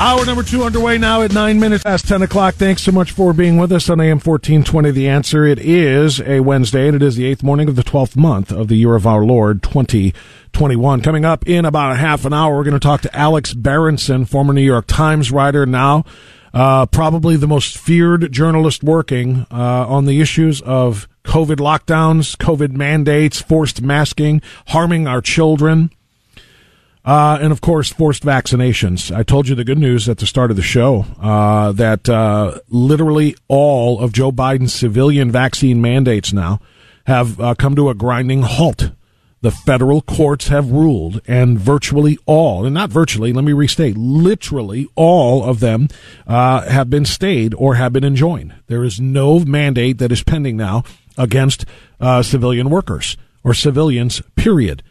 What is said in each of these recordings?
Hour number two underway now at nine minutes past 10 o'clock. Thanks so much for being with us on AM 1420. The answer it is a Wednesday, and it is the eighth morning of the 12th month of the year of our Lord 2021. Coming up in about a half an hour, we're going to talk to Alex Berenson, former New York Times writer, now uh, probably the most feared journalist working uh, on the issues of COVID lockdowns, COVID mandates, forced masking, harming our children. Uh, and of course, forced vaccinations. I told you the good news at the start of the show uh, that uh, literally all of Joe Biden's civilian vaccine mandates now have uh, come to a grinding halt. The federal courts have ruled, and virtually all, and not virtually, let me restate, literally all of them uh, have been stayed or have been enjoined. There is no mandate that is pending now against uh, civilian workers or civilians, period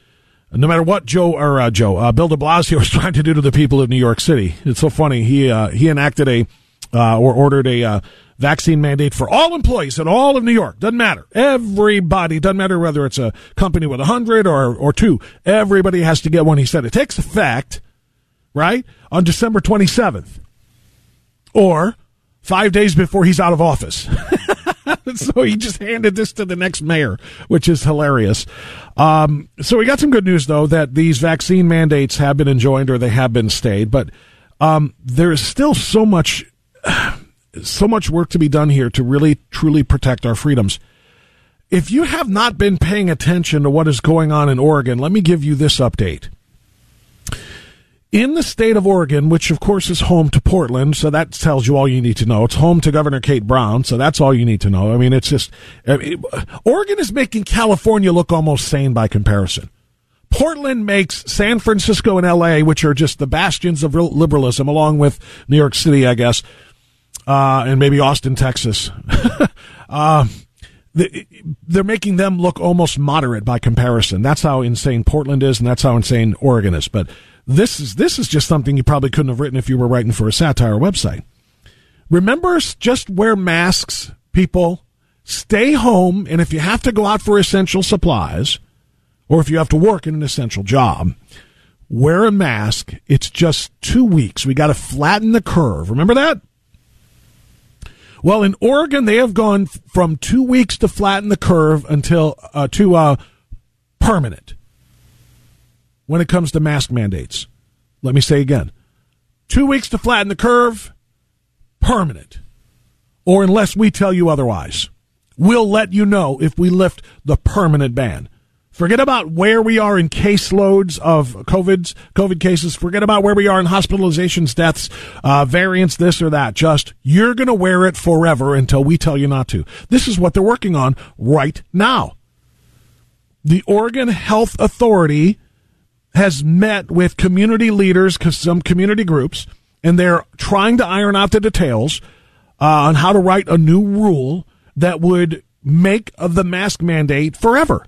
no matter what Joe or uh, Joe uh, Bill De Blasio is trying to do to the people of New York City. It's so funny. He uh, he enacted a uh, or ordered a uh, vaccine mandate for all employees in all of New York. Doesn't matter. Everybody doesn't matter whether it's a company with a hundred or or two. Everybody has to get one. He said it takes effect right on December twenty seventh, or five days before he's out of office. so he just handed this to the next mayor, which is hilarious. Um, so we got some good news though that these vaccine mandates have been enjoined or they have been stayed, but um, there is still so much, so much work to be done here to really truly protect our freedoms. If you have not been paying attention to what is going on in Oregon, let me give you this update in the state of Oregon, which of course is home to Portland, so that tells you all you need to know. It's home to Governor Kate Brown, so that's all you need to know. I mean, it's just I mean, Oregon is making California look almost sane by comparison. Portland makes San Francisco and LA, which are just the bastions of liberalism, along with New York City, I guess, uh, and maybe Austin, Texas. uh, they're making them look almost moderate by comparison. That's how insane Portland is, and that's how insane Oregon is. But this is this is just something you probably couldn't have written if you were writing for a satire website. Remember, just wear masks, people. Stay home, and if you have to go out for essential supplies, or if you have to work in an essential job, wear a mask. It's just two weeks. We got to flatten the curve. Remember that? Well, in Oregon, they have gone from two weeks to flatten the curve until uh, to uh, permanent when it comes to mask mandates. Let me say again two weeks to flatten the curve, permanent. Or unless we tell you otherwise. We'll let you know if we lift the permanent ban. Forget about where we are in caseloads of COVIDs, COVID cases. Forget about where we are in hospitalizations, deaths, uh, variants, this or that. Just, you're going to wear it forever until we tell you not to. This is what they're working on right now. The Oregon Health Authority has met with community leaders, some community groups, and they're trying to iron out the details uh, on how to write a new rule that would make the mask mandate forever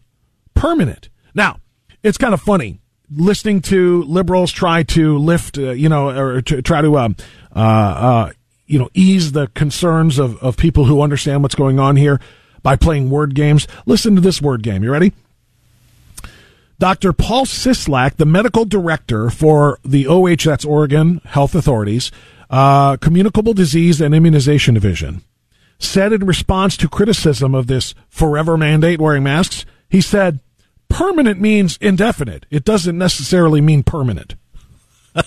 permanent. Now, it's kind of funny listening to liberals try to lift, uh, you know, or to try to, um, uh, uh, you know, ease the concerns of, of people who understand what's going on here by playing word games. Listen to this word game. You ready? Dr. Paul Cieslak, the medical director for the OH, that's Oregon Health Authorities, uh, Communicable Disease and Immunization Division, said in response to criticism of this forever mandate wearing masks, he said, permanent means indefinite. It doesn't necessarily mean permanent.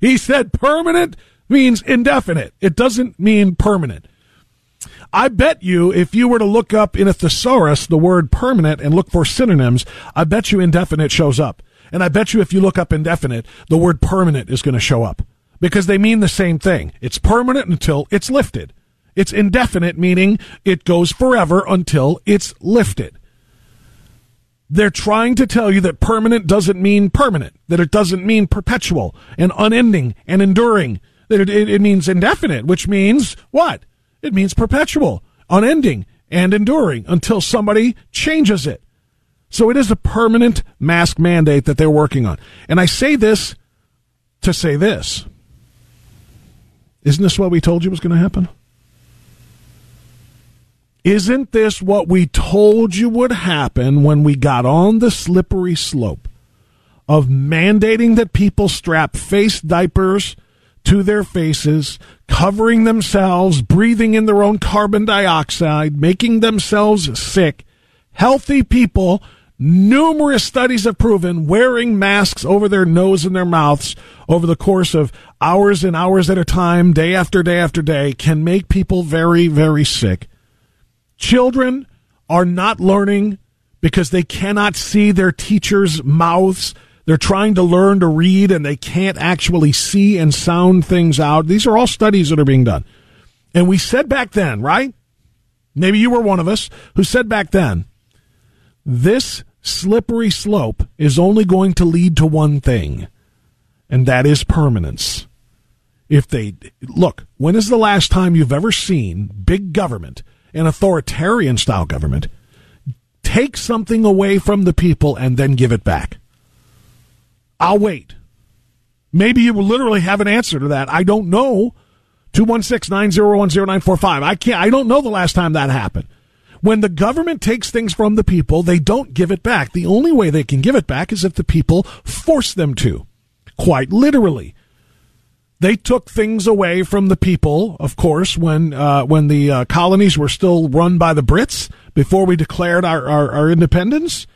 he said permanent means indefinite. It doesn't mean permanent. I bet you if you were to look up in a thesaurus the word permanent and look for synonyms, I bet you indefinite shows up. And I bet you if you look up indefinite, the word permanent is going to show up because they mean the same thing. It's permanent until it's lifted. It's indefinite, meaning it goes forever until it's lifted. They're trying to tell you that permanent doesn't mean permanent, that it doesn't mean perpetual and unending and enduring, that it, it, it means indefinite, which means what? It means perpetual, unending, and enduring until somebody changes it. So it is a permanent mask mandate that they're working on. And I say this to say this. Isn't this what we told you was going to happen? Isn't this what we told you would happen when we got on the slippery slope of mandating that people strap face diapers to their faces, covering themselves, breathing in their own carbon dioxide, making themselves sick? Healthy people, numerous studies have proven wearing masks over their nose and their mouths over the course of hours and hours at a time, day after day after day, can make people very, very sick. Children are not learning because they cannot see their teachers' mouths. They're trying to learn to read and they can't actually see and sound things out. These are all studies that are being done. And we said back then, right? Maybe you were one of us who said back then, this slippery slope is only going to lead to one thing, and that is permanence. If they look, when is the last time you've ever seen big government an authoritarian style government take something away from the people and then give it back. I'll wait. Maybe you will literally have an answer to that. I don't know. 216-901-0945. I can't I don't know the last time that happened. When the government takes things from the people, they don't give it back. The only way they can give it back is if the people force them to. Quite literally. They took things away from the people, of course, when uh, when the uh, colonies were still run by the Brits before we declared our, our, our independence,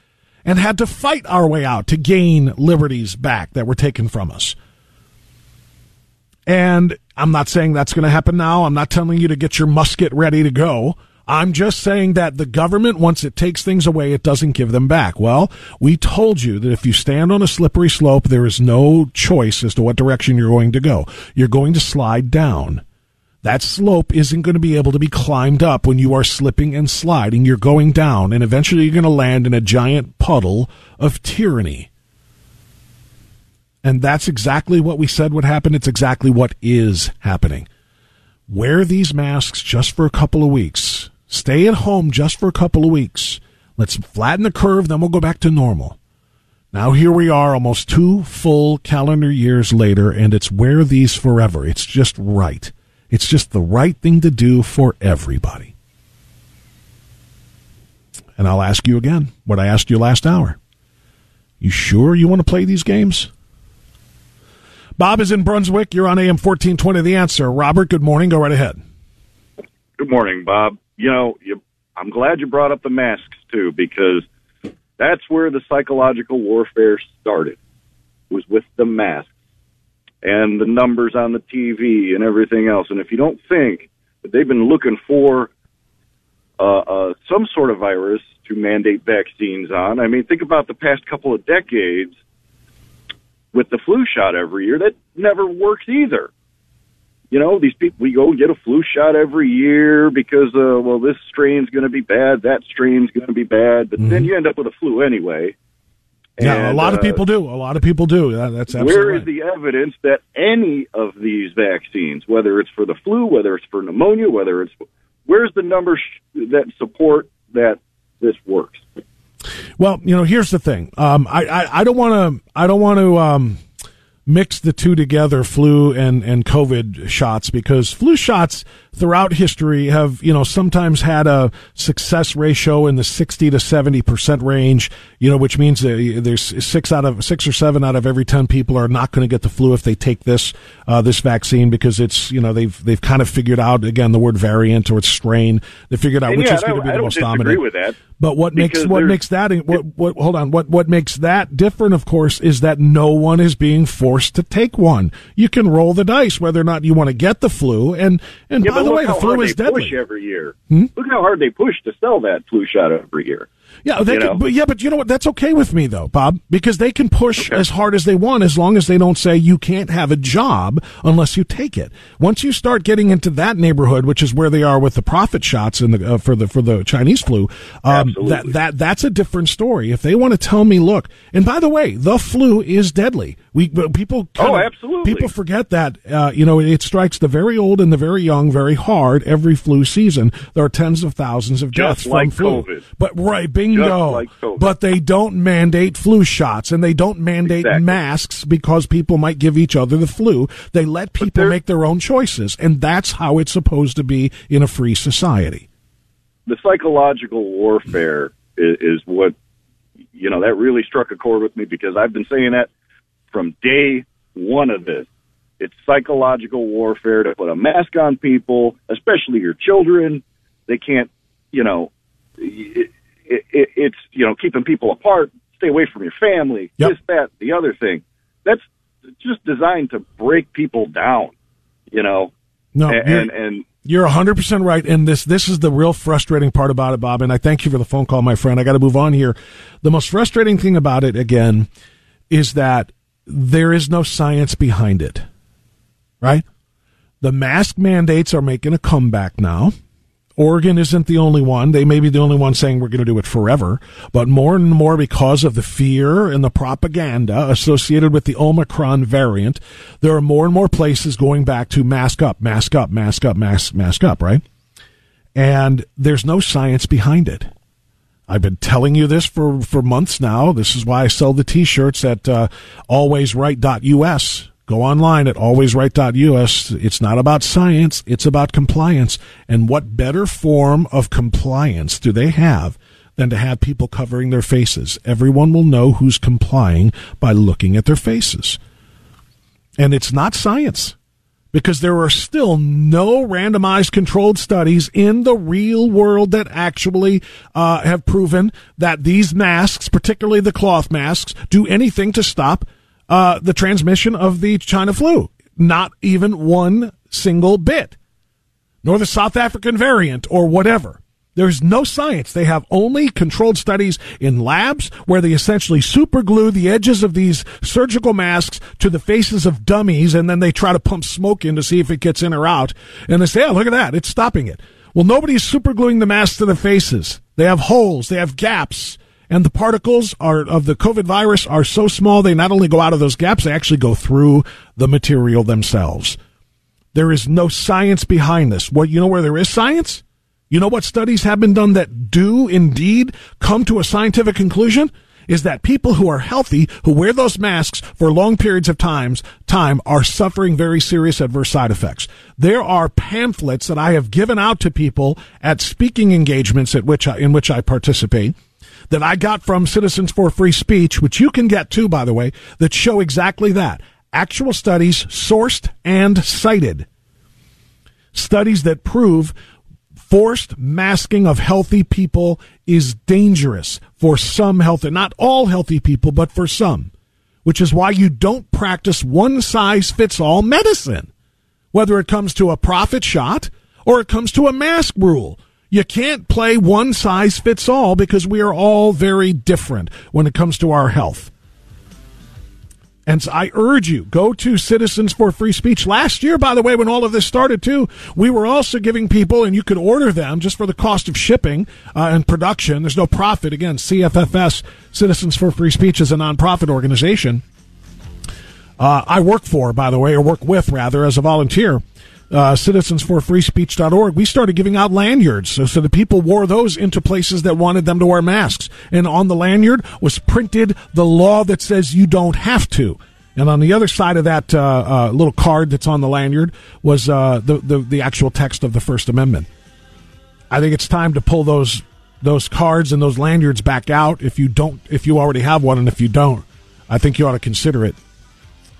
and had to fight our way out to gain liberties back that were taken from us. And I'm not saying that's going to happen now. I'm not telling you to get your musket ready to go. I'm just saying that the government, once it takes things away, it doesn't give them back. Well, we told you that if you stand on a slippery slope, there is no choice as to what direction you're going to go. You're going to slide down. That slope isn't going to be able to be climbed up when you are slipping and sliding. You're going down, and eventually you're going to land in a giant puddle of tyranny. And that's exactly what we said would happen. It's exactly what is happening. Wear these masks just for a couple of weeks. Stay at home just for a couple of weeks. Let's flatten the curve, then we'll go back to normal. Now here we are almost two full calendar years later, and it's wear these forever. It's just right. It's just the right thing to do for everybody. And I'll ask you again what I asked you last hour. You sure you want to play these games? Bob is in Brunswick. You're on AM 1420 The Answer. Robert, good morning. Go right ahead. Good morning, Bob you know, you, I'm glad you brought up the masks too, because that's where the psychological warfare started. It was with the masks and the numbers on the TV and everything else. And if you don't think that they've been looking for uh, uh, some sort of virus to mandate vaccines on. I mean, think about the past couple of decades with the flu shot every year. That never works either. You know, these people, we go get a flu shot every year because, uh, well, this strain's going to be bad, that strain's going to be bad, but mm-hmm. then you end up with a flu anyway. Yeah, and, a lot of uh, people do. A lot of people do. That's absolutely Where is right. the evidence that any of these vaccines, whether it's for the flu, whether it's for pneumonia, whether it's where's the numbers that support that this works? Well, you know, here's the thing. Um, I, I, I don't want to. I don't want to. Um, mix the two together, flu and, and COVID shots, because flu shots throughout history have, you know, sometimes had a success ratio in the 60 to 70% range, you know, which means that there's six out of six or seven out of every 10 people are not going to get the flu if they take this, uh, this vaccine because it's, you know, they've, they've kind of figured out, again, the word variant or strain. They figured out and which yeah, is going to be the most dominant. with that. But what makes what makes that what, what hold on what what makes that different, of course, is that no one is being forced to take one. You can roll the dice whether or not you want to get the flu. And and yeah, by the way, the flu is deadly. Push every year. Hmm? Look how hard they push to sell that flu shot every year. Yeah, they can, but yeah, but you know what? That's okay with me though, Bob, because they can push okay. as hard as they want as long as they don't say you can't have a job unless you take it. Once you start getting into that neighborhood, which is where they are with the profit shots in the uh, for the for the Chinese flu, um, that that that's a different story. If they want to tell me, look, and by the way, the flu is deadly. We people oh of, absolutely people forget that uh, you know it strikes the very old and the very young very hard every flu season. There are tens of thousands of Just deaths like from COVID. flu, but right bingo. Like but they don't mandate flu shots and they don't mandate exactly. masks because people might give each other the flu. They let people make their own choices, and that's how it's supposed to be in a free society. The psychological warfare is, is what you know that really struck a chord with me because I've been saying that from day one of this. It's psychological warfare to put a mask on people, especially your children. They can't, you know, it, it, it, it's you know keeping people apart, stay away from your family, yep. this, that, the other thing. That's just designed to break people down, you know. No, and you're, and, and you're 100 percent right. And this this is the real frustrating part about it, Bob. And I thank you for the phone call, my friend. I got to move on here. The most frustrating thing about it, again, is that there is no science behind it. Right? The mask mandates are making a comeback now. Oregon isn't the only one. They may be the only one saying we're going to do it forever, but more and more because of the fear and the propaganda associated with the Omicron variant, there are more and more places going back to mask up, mask up, mask up, mask, mask up, right? And there's no science behind it. I've been telling you this for, for months now. This is why I sell the t-shirts at uh, alwaysright.us Go online at alwaysright.us. It's not about science, it's about compliance. And what better form of compliance do they have than to have people covering their faces? Everyone will know who's complying by looking at their faces. And it's not science because there are still no randomized controlled studies in the real world that actually uh, have proven that these masks, particularly the cloth masks, do anything to stop uh, the transmission of the China flu. Not even one single bit. Nor the South African variant or whatever. There's no science. They have only controlled studies in labs where they essentially superglue the edges of these surgical masks to the faces of dummies and then they try to pump smoke in to see if it gets in or out. And they say, oh, look at that. It's stopping it. Well, nobody's supergluing the masks to the faces. They have holes. They have gaps and the particles are of the COVID virus are so small they not only go out of those gaps, they actually go through the material themselves. There is no science behind this. What you know where there is science? You know what studies have been done that do indeed come to a scientific conclusion? Is that people who are healthy, who wear those masks for long periods of times, time, are suffering very serious adverse side effects. There are pamphlets that I have given out to people at speaking engagements at which I, in which I participate that I got from Citizens for Free Speech, which you can get too, by the way, that show exactly that. Actual studies sourced and cited. Studies that prove forced masking of healthy people is dangerous for some healthy, not all healthy people, but for some, which is why you don't practice one size fits all medicine, whether it comes to a profit shot or it comes to a mask rule You can't play one size fits all because we are all very different when it comes to our health. And so I urge you, go to Citizens for Free Speech. Last year, by the way, when all of this started too, we were also giving people, and you could order them just for the cost of shipping uh, and production. There's no profit. Again, CFFS, Citizens for Free Speech, is a nonprofit organization. Uh, I work for, by the way, or work with rather, as a volunteer. Uh, citizensforfreespeech.org, we started giving out lanyards so, so that people wore those into places that wanted them to wear masks. And on the lanyard was printed the law that says you don't have to. And on the other side of that uh, uh, little card that's on the lanyard was uh, the, the the actual text of the First Amendment. I think it's time to pull those those cards and those lanyards back out if you don't if you already have one and if you don't, I think you ought to consider it.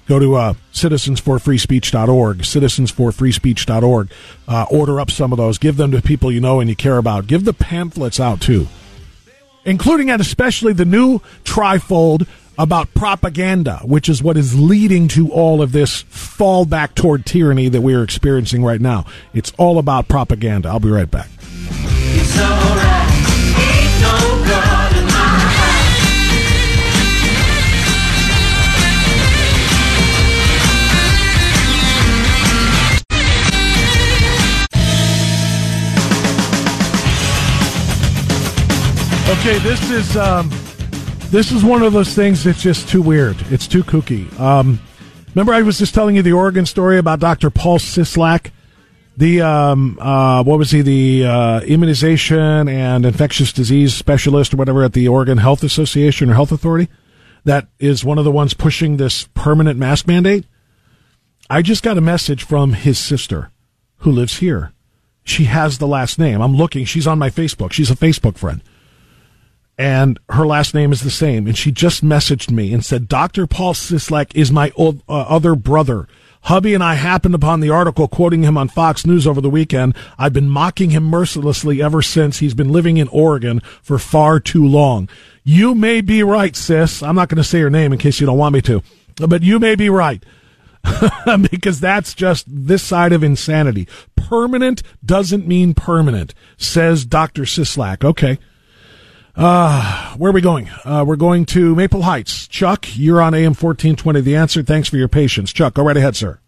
Go to uh, citizensforfreespeech.org, citizensforfreespeech.org. Uh, order up some of those. Give them to people you know and you care about. Give the pamphlets out too, including and especially the new trifold about propaganda, which is what is leading to all of this fall back toward tyranny that we are experiencing right now. It's all about propaganda. I'll be right back. Okay, this is um, this is one of those things that's just too weird. It's too kooky. Um, remember, I was just telling you the Oregon story about Dr. Paul Cieslak, the um, uh, what was he, the uh, immunization and infectious disease specialist or whatever at the Oregon Health Association or Health Authority. That is one of the ones pushing this permanent mask mandate. I just got a message from his sister, who lives here. She has the last name. I'm looking. She's on my Facebook. She's a Facebook friend and her last name is the same. And she just messaged me and said, Dr. Paul Cieslak is my old, uh, other brother. Hubby and I happened upon the article quoting him on Fox News over the weekend. I've been mocking him mercilessly ever since. He's been living in Oregon for far too long. You may be right, sis. I'm not going to say your name in case you don't want me to, but you may be right. because that's just this side of insanity. Permanent doesn't mean permanent, says Dr. Cieslak. Okay. Uh, where are we going? Uh, we're going to Maple Heights. Chuck, you're on AM 1420. The answer. Thanks for your patience. Chuck, go right ahead, sir.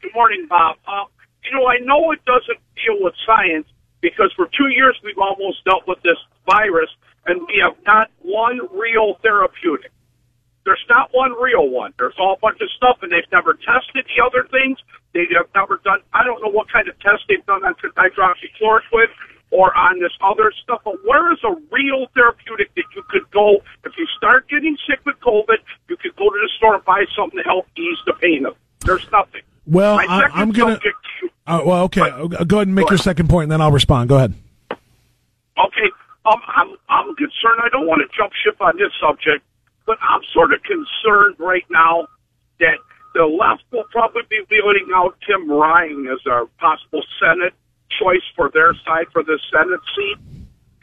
Good morning, Bob. Uh, you know, I know it doesn't deal with science because for two years we've almost dealt with this virus and we have not one real therapeutic. There's not one real one. There's all a bunch of stuff and they've never tested the other things. They have never done, I don't know what kind of test they've done on hydroxychloroquine or on this other stuff. But where is a real therapeutic that you could go if you start getting sick with COVID? You could go to the store and buy something to help ease the pain of. It. There's nothing. Well, I, am gonna. Uh, well, okay. But, go ahead and make your second point, and then I'll respond. Go ahead. Okay. Um, I'm I'm concerned. I don't want to jump ship on this subject, but I'm sort of concerned right now that the left will probably be wheeling out Tim Ryan as our possible Senate choice for their side for the Senate seat.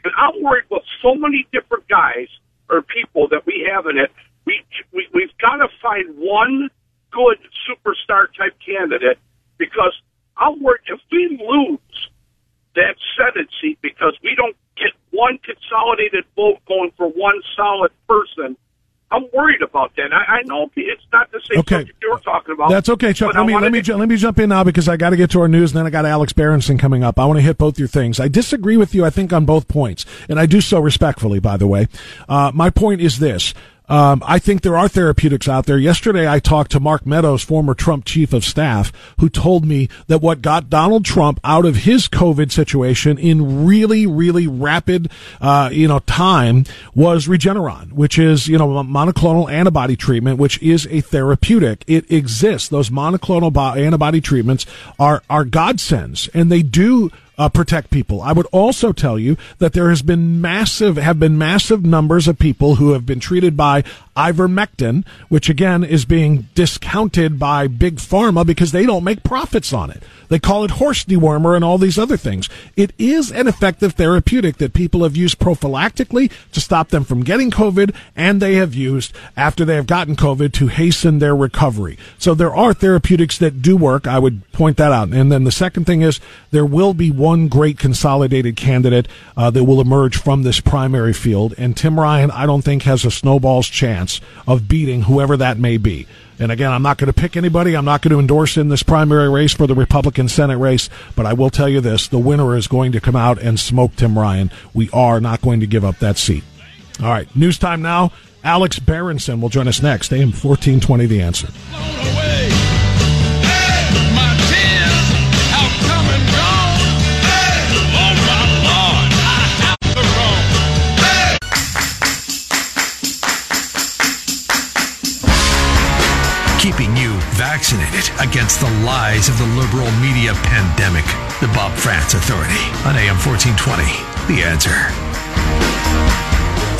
And I'm worried with so many different guys or people that we have in it. We, we we've got to find one good superstar type candidate because I'm worried if we lose that Senate seat because we don't get one consolidated vote going for one solid person, I'm worried about that. I, I know it's not the same okay. subject you're talking about. That's okay, Chuck. Let me let me ju- let me jump in now because I got to get to our news, and then I got Alex Berenson coming up. I want to hit both your things. I disagree with you, I think, on both points, and I do so respectfully. By the way, uh, my point is this: um, I think there are therapeutics out there. Yesterday, I talked to Mark Meadows, former Trump chief of staff, who told me that what got Donald Trump out of his COVID situation in really, really rapid, uh, you know, time was Regeneron, which is, you know, monoclonal antibody treatment, which is a therapeutic. It exists. Those monoclonal antibody treatments are, are godsends and they do uh, protect people. I would also tell you that there has been massive, have been massive numbers of people who have been treated by ivermectin, which again is being discounted by big pharma because they don't make profits on it. They call it horse dewormer and all these other things. It is an effective therapeutic that people have used prophylactically to stop them from getting COVID, and they have used after they have gotten COVID to hasten their recovery. So there are therapeutics that do work. I would point that out. And then the second thing is there will be one great consolidated candidate uh, that will emerge from this primary field. And Tim Ryan, I don't think has a snowball's chance of beating whoever that may be. And again, I'm not going to pick anybody. I'm not going to endorse in this primary race for the Republican Senate race. But I will tell you this: the winner is going to come out and smoke Tim Ryan. We are not going to give up that seat. All right, news time now. Alex Berenson will join us next. AM 1420, The Answer. Vaccinated against the lies of the liberal media pandemic. The Bob Frantz Authority on AM 1420. The answer.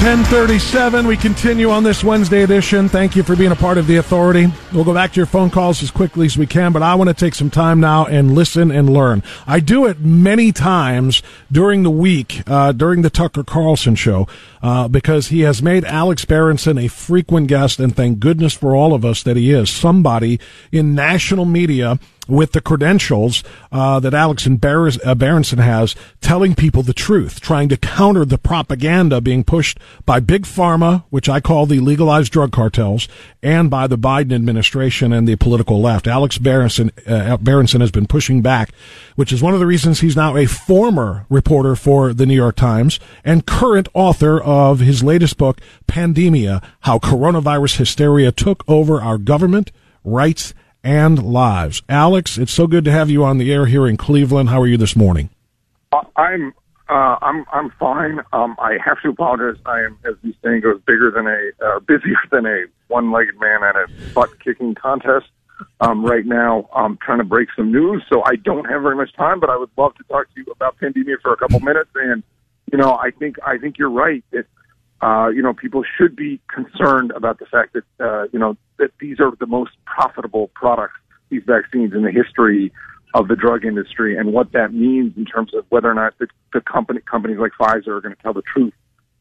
1037. We continue on this Wednesday edition. Thank you for being a part of the authority. We'll go back to your phone calls as quickly as we can, but I want to take some time now and listen and learn. I do it many times during the week, uh, during the Tucker Carlson show, uh, because he has made Alex Berenson a frequent guest, and thank goodness for all of us that he is somebody in national media with the credentials uh, that Alex and uh, Berenson has, telling people the truth, trying to counter the propaganda being pushed by big pharma, which I call the legalized drug cartels, and by the Biden administration and the political left. Alex Berenson, uh, Berenson has been pushing back, which is one of the reasons he's now a former reporter for the New York Times and current author of his latest book, Pandemia: How Coronavirus Hysteria Took Over Our Government, Rights, and lives. Alex, it's so good to have you on the air here in Cleveland. How are you this morning? Uh, I'm uh, I'm I'm fine. Um, I have to apologize. I am, as the saying goes, bigger than a uh, busier than a one-legged man at a butt-kicking contest. Um, right now, I'm trying to break some news, so I don't have very much time. But I would love to talk to you about pandemia for a couple minutes. And you know, I think I think you're right. Uh, you know, people should be concerned about the fact that, uh, you know, that these are the most profitable products, these vaccines in the history of the drug industry and what that means in terms of whether or not the, the company, companies like Pfizer are going to tell the truth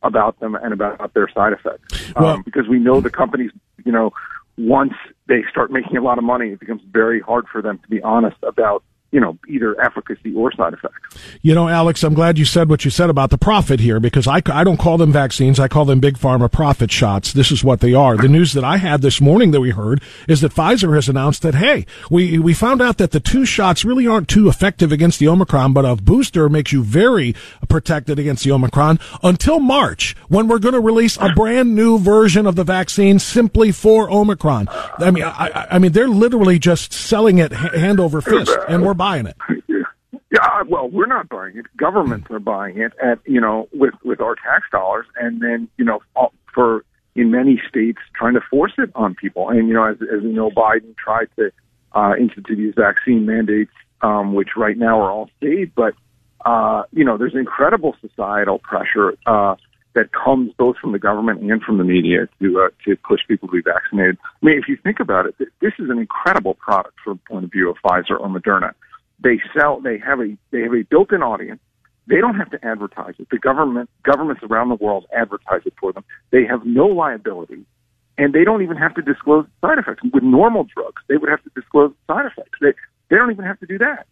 about them and about their side effects. Um, because we know the companies, you know, once they start making a lot of money, it becomes very hard for them to be honest about you know, either efficacy or side effects. You know, Alex, I'm glad you said what you said about the profit here because I, I don't call them vaccines. I call them big pharma profit shots. This is what they are. The news that I had this morning that we heard is that Pfizer has announced that, hey, we, we found out that the two shots really aren't too effective against the Omicron, but a booster makes you very protected against the Omicron until March when we're going to release a brand new version of the vaccine simply for Omicron. I mean, I, I mean, they're literally just selling it hand over fist and we're buying it. Yeah, well, we're not buying it. Governments are buying it at you know with with our tax dollars, and then you know for in many states trying to force it on people. And you know, as as you know, Biden tried to uh, institute these vaccine mandates, um, which right now are all state, but uh, you know, there's incredible societal pressure uh, that comes both from the government and from the media to uh, to push people to be vaccinated. I mean, if you think about it, this is an incredible product from the point of view of Pfizer or Moderna. They sell. They have a they have a built-in audience. They don't have to advertise it. The government governments around the world advertise it for them. They have no liability, and they don't even have to disclose side effects. With normal drugs, they would have to disclose side effects. They they don't even have to do that.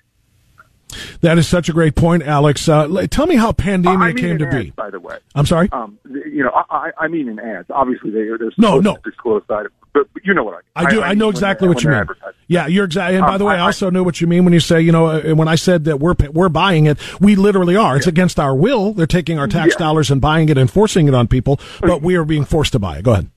That is such a great point, Alex. Uh, tell me how pandemia I mean came to ads, be. By the way, I'm sorry. Um, you know, I, I mean in ads. Obviously, they, they're no, no. disclosed side, but, but you know what I mean. I do. I, I know exactly what you mean. Yeah, you're exactly. And by um, the way, I, I, also know what you mean when you say, you know, uh, when I said that we're we're buying it, we literally are. It's yeah. against our will. They're taking our tax yeah. dollars and buying it and forcing it on people, but we are being forced to buy it. Go ahead.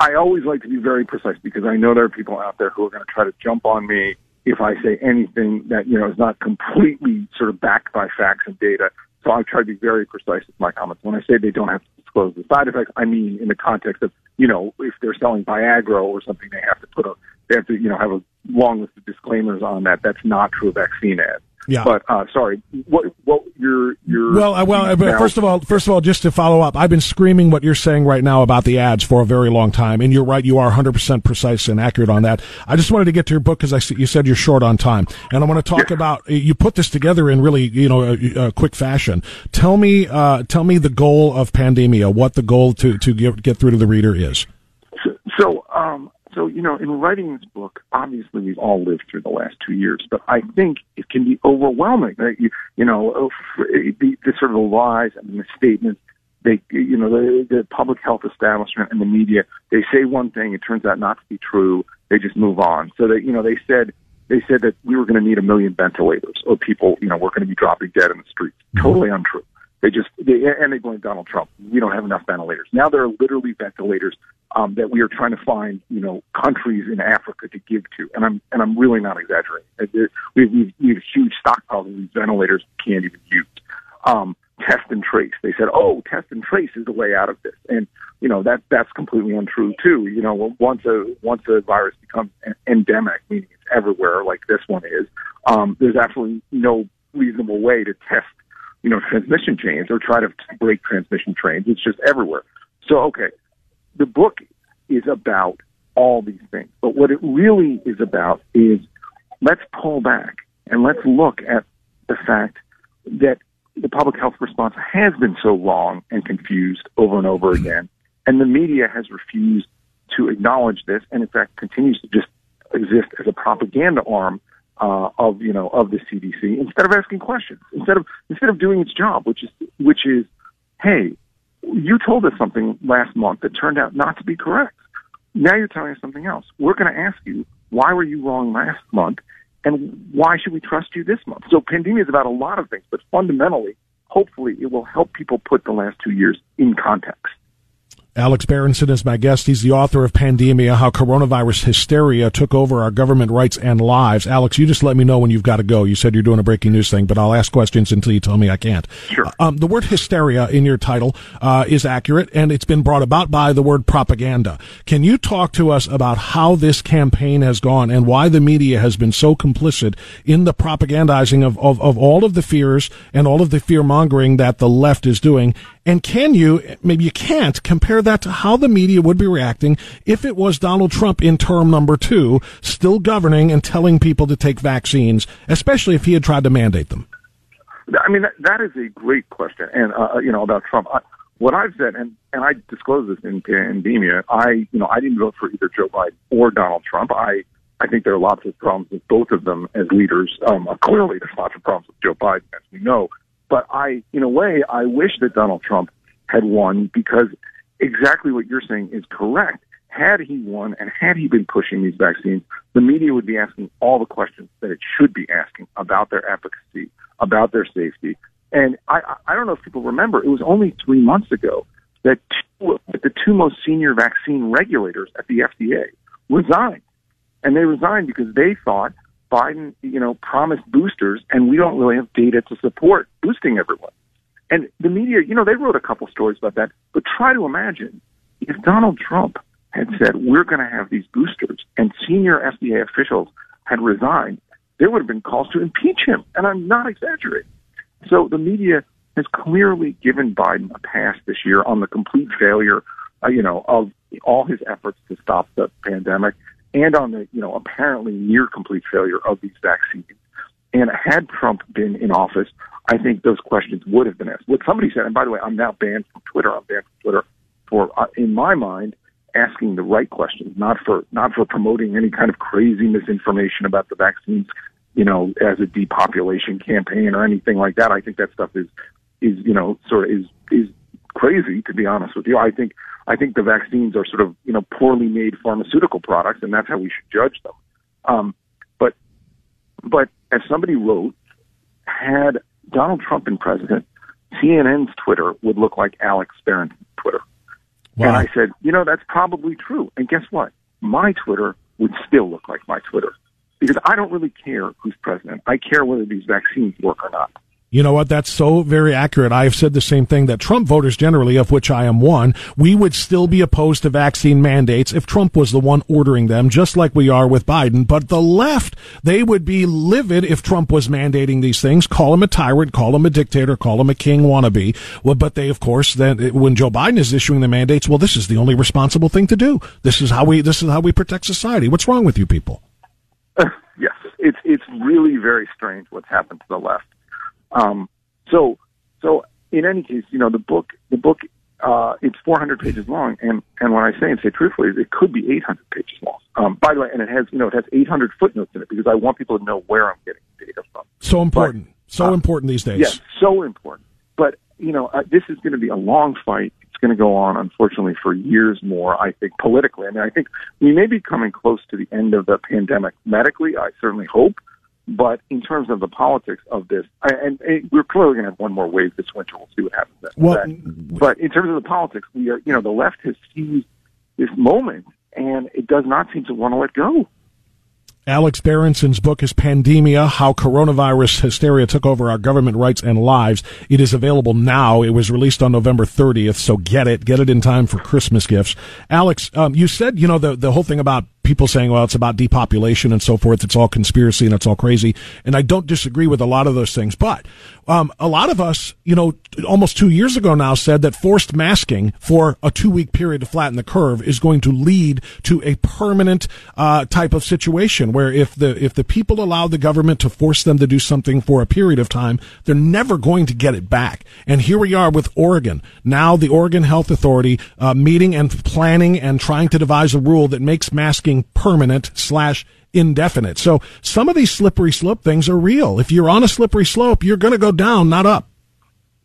I always like to be very precise because I know there are people out there who are going to try to jump on me if I say anything that, you know, is not completely sort of backed by facts and data. So I try to be very precise with my comments. When I say they don't have to disclose the side effects, I mean in the context of, you know, if they're selling Viagra or something, they have to put a, they have to, you know, have a long list of disclaimers on that. That's not true vaccine ads. Yeah. But uh, sorry, what what your your well, uh, well, but first of all, first of all, just to follow up, I've been screaming what you're saying right now about the ads for a very long time, and you're right, you are 100 percent precise and accurate on that. I just wanted to get to your book because I you said you're short on time, and I want to talk yeah. about you put this together in really you know a, a quick fashion. Tell me, uh, tell me the goal of Pandemia, what the goal to to get, get through to the reader is. So, so um, so you know, in writing this book, obviously we've all lived through the last two years, but I think it can be overwhelming. You, you know, the, the sort of the lies and the misstatements. They, you know, the, the public health establishment and the media. They say one thing, it turns out not to be true. They just move on. So that you know, they said they said that we were going to need a million ventilators, or people, you know, were going to be dropping dead in the streets. Totally untrue. They just they, and they blame Donald Trump. We don't have enough ventilators. Now there are literally ventilators um, that we are trying to find, you know, countries in Africa to give to, and I'm and I'm really not exaggerating. We we, we have huge stockpiles of these ventilators we can't even use. Um, test and trace. They said, oh, test and trace is the way out of this, and you know that that's completely untrue too. You know, once a once a virus becomes endemic, meaning it's everywhere, like this one is, um, there's absolutely no reasonable way to test you know, transmission chains or try to break transmission trains. It's just everywhere. So, okay, the book is about all these things. But what it really is about is let's pull back and let's look at the fact that the public health response has been so long and confused over and over again. And the media has refused to acknowledge this and in fact continues to just exist as a propaganda arm uh, of you know of the CDC instead of asking questions, instead of instead of doing its job, which is which is, hey, you told us something last month that turned out not to be correct. Now you're telling us something else. We're going to ask you why were you wrong last month, and why should we trust you this month? So pandemia is about a lot of things, but fundamentally, hopefully, it will help people put the last two years in context. Alex Berenson is my guest. He's the author of Pandemia, How Coronavirus Hysteria Took Over Our Government Rights and Lives. Alex, you just let me know when you've got to go. You said you're doing a breaking news thing, but I'll ask questions until you tell me I can't. Sure. Um, the word hysteria in your title uh, is accurate, and it's been brought about by the word propaganda. Can you talk to us about how this campaign has gone and why the media has been so complicit in the propagandizing of, of, of all of the fears and all of the fear mongering that the left is doing? And can you, maybe you can't, compare that to how the media would be reacting if it was Donald Trump in term number two, still governing and telling people to take vaccines, especially if he had tried to mandate them? I mean, that, that is a great question. And, uh, you know, about Trump. I, what I've said, and, and I disclose this in Pandemia, I, you know, I didn't vote for either Joe Biden or Donald Trump. I, I think there are lots of problems with both of them as leaders. Um, clearly, there's lots of problems with Joe Biden, as we know. But I, in a way, I wish that Donald Trump had won because exactly what you're saying is correct. Had he won and had he been pushing these vaccines, the media would be asking all the questions that it should be asking about their efficacy, about their safety. And I, I don't know if people remember, it was only three months ago that two, the two most senior vaccine regulators at the FDA resigned. And they resigned because they thought Biden, you know, promised boosters, and we don't really have data to support boosting everyone. And the media, you know, they wrote a couple stories about that. But try to imagine if Donald Trump had said, we're going to have these boosters, and senior FDA officials had resigned, there would have been calls to impeach him. And I'm not exaggerating. So the media has clearly given Biden a pass this year on the complete failure, uh, you know, of all his efforts to stop the pandemic and on the, you know, apparently near complete failure of these vaccines. And had Trump been in office, I think those questions would have been asked. What somebody said, and by the way, I'm now banned from Twitter. I'm banned from Twitter for, uh, in my mind, asking the right questions, not for not for promoting any kind of crazy misinformation about the vaccines, you know, as a depopulation campaign or anything like that. I think that stuff is is you know sort of is is crazy to be honest with you. I think I think the vaccines are sort of you know poorly made pharmaceutical products, and that's how we should judge them. Um, but but as somebody wrote, had Donald Trump been president, CNN's Twitter would look like Alex Berenson's Twitter. Wow. And I said, you know, that's probably true. And guess what? My Twitter would still look like my Twitter because I don't really care who's president. I care whether these vaccines work or not. You know what? That's so very accurate. I have said the same thing that Trump voters generally, of which I am one, we would still be opposed to vaccine mandates if Trump was the one ordering them, just like we are with Biden. But the left, they would be livid if Trump was mandating these things, call him a tyrant, call him a dictator, call him a king wannabe. Well, but they, of course, then when Joe Biden is issuing the mandates, well, this is the only responsible thing to do. This is how we, this is how we protect society. What's wrong with you people? yes, it's, it's really very strange what's happened to the left. Um, so, so in any case, you know, the book, the book uh, it's 400 pages long, and and when I say and say truthfully, it could be 800 pages long. Um, by the way, and it has you know it has 800 footnotes in it because I want people to know where I'm getting data from. So important, but, so uh, important these days. Yes, so important. But you know, uh, this is going to be a long fight. It's going to go on, unfortunately, for years more. I think politically. I mean, I think we may be coming close to the end of the pandemic medically. I certainly hope. But in terms of the politics of this, and, and we're clearly going to have one more wave this winter. We'll see what happens. Well, but in terms of the politics, we are, you know, the left has seized this moment, and it does not seem to want to let go. Alex Berenson's book is Pandemia How Coronavirus Hysteria Took Over Our Government Rights and Lives. It is available now. It was released on November 30th, so get it. Get it in time for Christmas gifts. Alex, um, you said, you know, the, the whole thing about people saying, well, it's about depopulation and so forth. It's all conspiracy and it's all crazy. And I don't disagree with a lot of those things. But um, a lot of us, you know, almost two years ago now said that forced masking for a two week period to flatten the curve is going to lead to a permanent uh, type of situation where if the if the people allow the government to force them to do something for a period of time, they're never going to get it back. And here we are with Oregon. Now the Oregon Health Authority uh, meeting and planning and trying to devise a rule that makes masking permanent slash indefinite. So some of these slippery slope things are real. If you're on a slippery slope, you're going to go down, not up.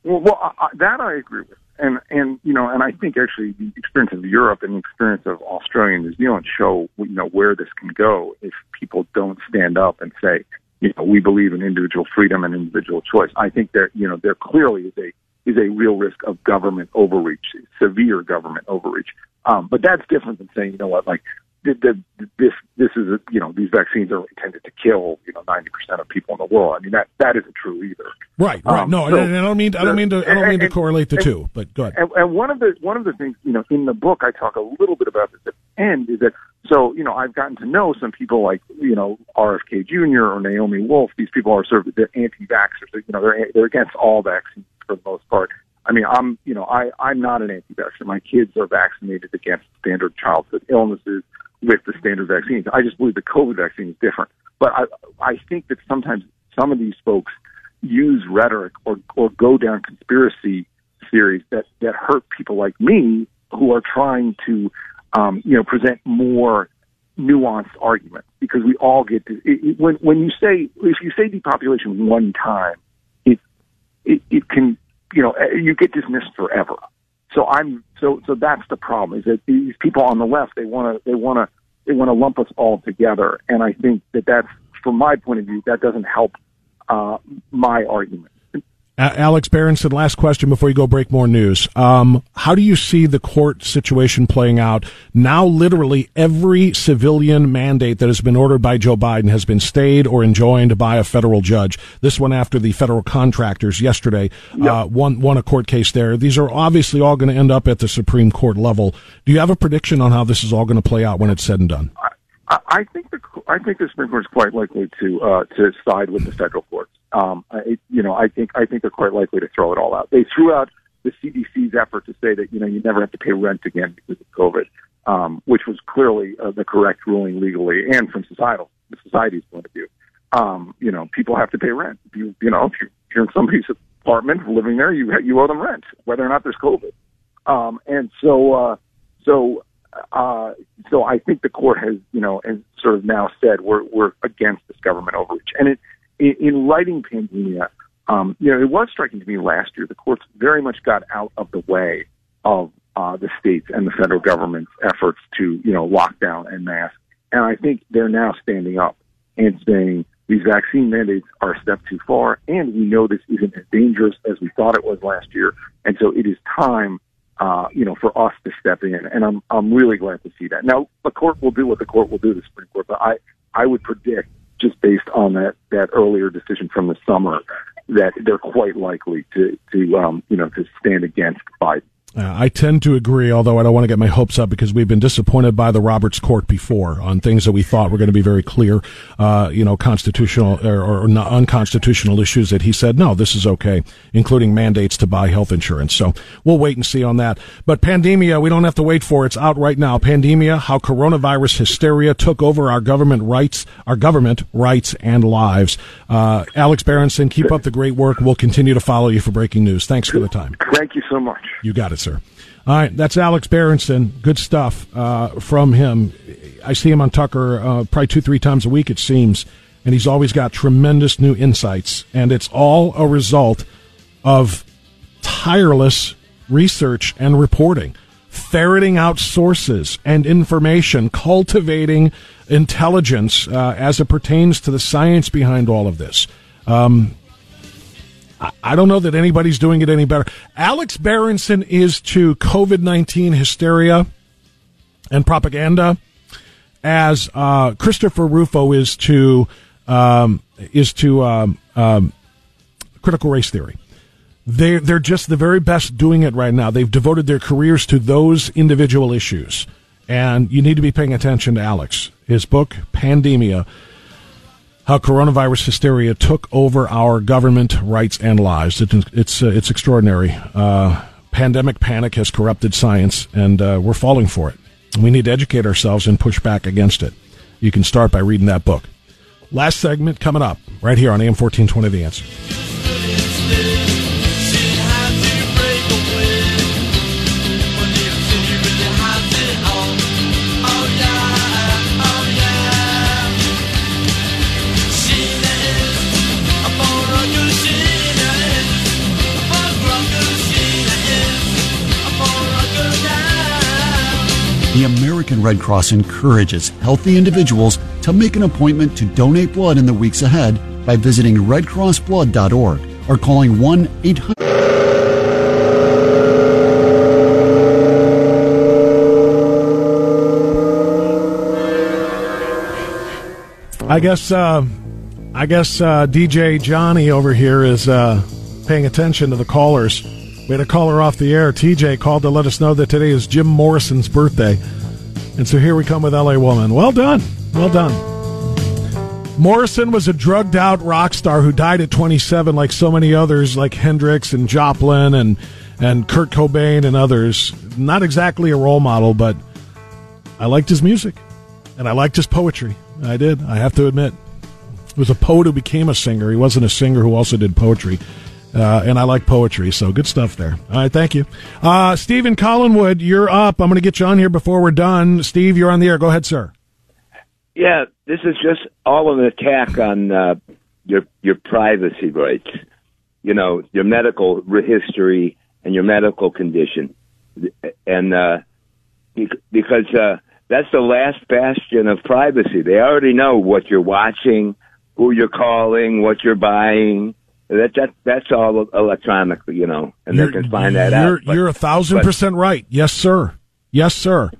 Well, well I, that I agree with. And, and, you know, and I think actually the experience of Europe and the experience of Australia and New Zealand show, you know, where this can go if people don't stand up and say, you know, we believe in individual freedom and individual choice. I think there, you know, there clearly is a, is a real risk of government overreach, severe government overreach. Um, but that's different than saying, you know what, like the, the, this this is a, you know these vaccines are intended to kill you know ninety percent of people in the world. I mean that that isn't true either. Right, right. Um, no, so, I don't mean I don't mean to I don't mean to correlate the and, two. But go ahead. And, and one of the one of the things you know in the book I talk a little bit about this at the end is that so you know I've gotten to know some people like you know RFK Jr. or Naomi Wolf. These people are sort of they're anti-vaxxers. You know they're they're against all vaccines for the most part. I mean, I'm, you know, I, I'm not an anti-vaxxer. My kids are vaccinated against standard childhood illnesses with the standard vaccines. I just believe the COVID vaccine is different. But I, I think that sometimes some of these folks use rhetoric or, or go down conspiracy theories that, that hurt people like me who are trying to, um, you know, present more nuanced arguments because we all get to, it, it, when, when you say, if you say depopulation one time, it, it, it can, you know, you get dismissed forever. So I'm so so that's the problem is that these people on the left they want to they want to they want to lump us all together, and I think that that's from my point of view that doesn't help uh, my argument. Alex Berenson, last question before you go break more news. Um, how do you see the court situation playing out? Now, literally every civilian mandate that has been ordered by Joe Biden has been stayed or enjoined by a federal judge. This one after the federal contractors yesterday yep. uh, won, won a court case there. These are obviously all going to end up at the Supreme Court level. Do you have a prediction on how this is all going to play out when it's said and done? I, think the I think the Supreme Court is quite likely to uh, to side with the federal courts um, I, you know, I think I think they're quite likely to throw it all out. They threw out the CDC's effort to say that you know you never have to pay rent again because of COVID, um, which was clearly uh, the correct ruling legally and from societal the society's point of view. Um, you know, people have to pay rent. You you know if you're in somebody's apartment living there, you you owe them rent whether or not there's COVID. Um, and so uh, so uh, so I think the court has, you know, has sort of now said we're we're against this government overreach, and it in, in writing Pandemia, um, you know, it was striking to me last year. The courts very much got out of the way of uh, the states and the federal government's efforts to, you know, lock down and mask. And I think they're now standing up and saying these vaccine mandates are a step too far, and we know this isn't as dangerous as we thought it was last year. And so it is time, uh, you know, for us to step in. And I'm I'm really glad to see that. Now the court will do what the court will do, the Supreme Court, but I I would predict just based on that that earlier decision from the summer that they're quite likely to to um, you know to stand against Biden. Uh, I tend to agree, although I don't want to get my hopes up because we've been disappointed by the Roberts Court before on things that we thought were going to be very clear, uh, you know, constitutional or, or, unconstitutional issues that he said, no, this is okay, including mandates to buy health insurance. So we'll wait and see on that. But pandemia, we don't have to wait for. it. It's out right now. Pandemia, how coronavirus hysteria took over our government rights, our government rights and lives. Uh, Alex Berenson, keep up the great work. We'll continue to follow you for breaking news. Thanks for the time. Thank you so much. You got it. Answer. All right, that's Alex Berenson. Good stuff uh, from him. I see him on Tucker uh, probably two, three times a week, it seems, and he's always got tremendous new insights. And it's all a result of tireless research and reporting, ferreting out sources and information, cultivating intelligence uh, as it pertains to the science behind all of this. Um, I don't know that anybody's doing it any better. Alex Berenson is to COVID 19 hysteria and propaganda as uh, Christopher Rufo is to um, is to um, um, critical race theory. They're they're just the very best doing it right now. They've devoted their careers to those individual issues, and you need to be paying attention to Alex. His book, Pandemia how coronavirus hysteria took over our government, rights, and lives. It, it's uh, it's extraordinary. Uh, pandemic panic has corrupted science, and uh, we're falling for it. We need to educate ourselves and push back against it. You can start by reading that book. Last segment coming up right here on AM fourteen twenty. The answer. The American Red Cross encourages healthy individuals to make an appointment to donate blood in the weeks ahead by visiting redcrossblood.org or calling 1 800. I guess uh, I guess uh, DJ Johnny over here is uh, paying attention to the callers. We had a caller off the air. TJ called to let us know that today is Jim Morrison's birthday. And so here we come with LA Woman. Well done. Well done. Morrison was a drugged out rock star who died at 27, like so many others, like Hendrix and Joplin and, and Kurt Cobain and others. Not exactly a role model, but I liked his music and I liked his poetry. I did, I have to admit. He was a poet who became a singer. He wasn't a singer who also did poetry. Uh, and I like poetry, so good stuff there. All right, thank you. Uh, Stephen Collinwood, you're up. I'm going to get you on here before we're done. Steve, you're on the air. Go ahead, sir. Yeah, this is just all an attack on uh, your your privacy rights. You know, your medical history and your medical condition, and uh, because uh, that's the last bastion of privacy. They already know what you're watching, who you're calling, what you're buying that that that's all electronically, you know, and you're, they can find that you're, out. But, you're a thousand but, percent right. Yes, sir. Yes, sir.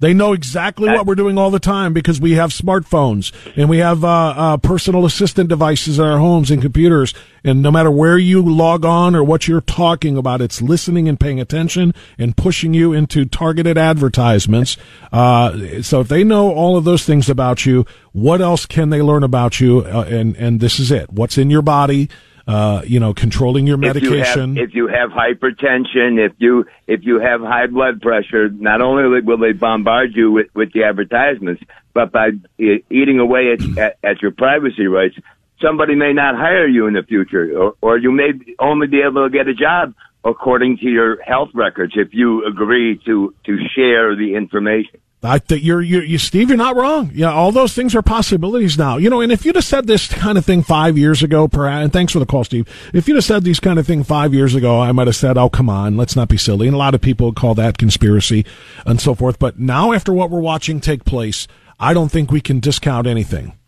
They know exactly what we're doing all the time because we have smartphones and we have uh, uh, personal assistant devices in our homes and computers. And no matter where you log on or what you're talking about, it's listening and paying attention and pushing you into targeted advertisements. Uh, so if they know all of those things about you, what else can they learn about you? Uh, and and this is it. What's in your body? Uh, you know, controlling your medication. If you, have, if you have hypertension, if you if you have high blood pressure, not only will they bombard you with, with the advertisements, but by eating away at, at, at your privacy rights, somebody may not hire you in the future, or, or you may only be able to get a job according to your health records if you agree to to share the information. I think you're, you're, you, Steve, you're not wrong. Yeah, all those things are possibilities now. You know, and if you'd have said this kind of thing five years ago, perhaps, and thanks for the call, Steve. If you'd have said these kind of thing five years ago, I might have said, oh, come on, let's not be silly. And a lot of people call that conspiracy and so forth. But now, after what we're watching take place, I don't think we can discount anything.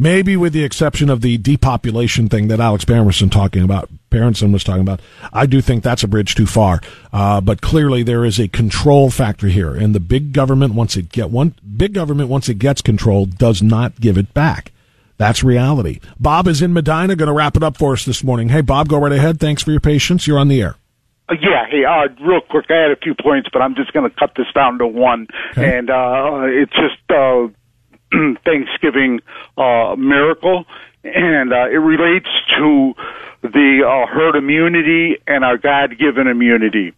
Maybe with the exception of the depopulation thing that Alex Berenson talking about, Berenson was talking about. I do think that's a bridge too far. Uh, but clearly there is a control factor here, and the big government once it get one big government once it gets control does not give it back. That's reality. Bob is in Medina, going to wrap it up for us this morning. Hey, Bob, go right ahead. Thanks for your patience. You're on the air. Uh, yeah, hey, uh, real quick, I had a few points, but I'm just going to cut this down to one. Okay. And uh, it's just uh, Thanksgiving uh, miracle, and uh, it relates to the uh, herd immunity and our God-given immunity.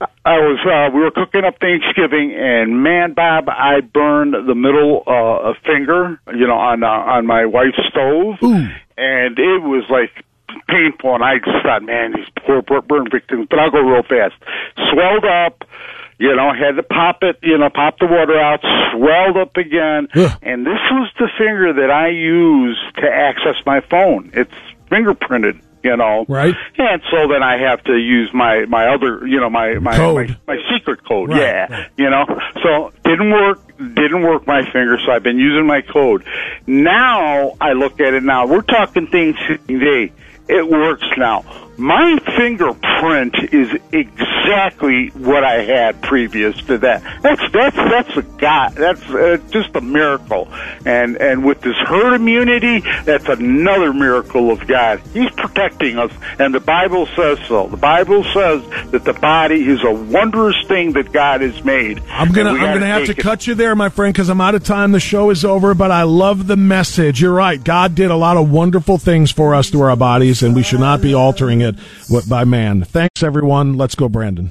I was uh, we were cooking up Thanksgiving, and man, Bob, I burned the middle uh, finger, you know, on uh, on my wife's stove, Ooh. and it was like painful, and I just thought, man, these poor burn victims. But I'll go real fast. Swelled up. You know, had to pop it, you know, pop the water out, swelled up again. And this was the finger that I used to access my phone. It's fingerprinted you know. Right. And so then I have to use my my other, you know, my my my, my secret code. Right, yeah. right. You know. So didn't work didn't work my finger, so I've been using my code. Now I look at it now. We're talking things today. It works now. My fingerprint is exactly what I had previous to that. That's that's that's a god. That's uh, just a miracle. And and with this herd immunity, that's another miracle of God. He's protecting us, and the Bible says so. The Bible says that the body is a wondrous thing that God has made. I'm gonna I'm gonna have to it. cut you there, my friend, because I'm out of time. The show is over, but I love the message. You're right. God did a lot of wonderful things for us through our bodies, and we should not be altering it what- by man. Thanks, everyone. Let's go, Brandon.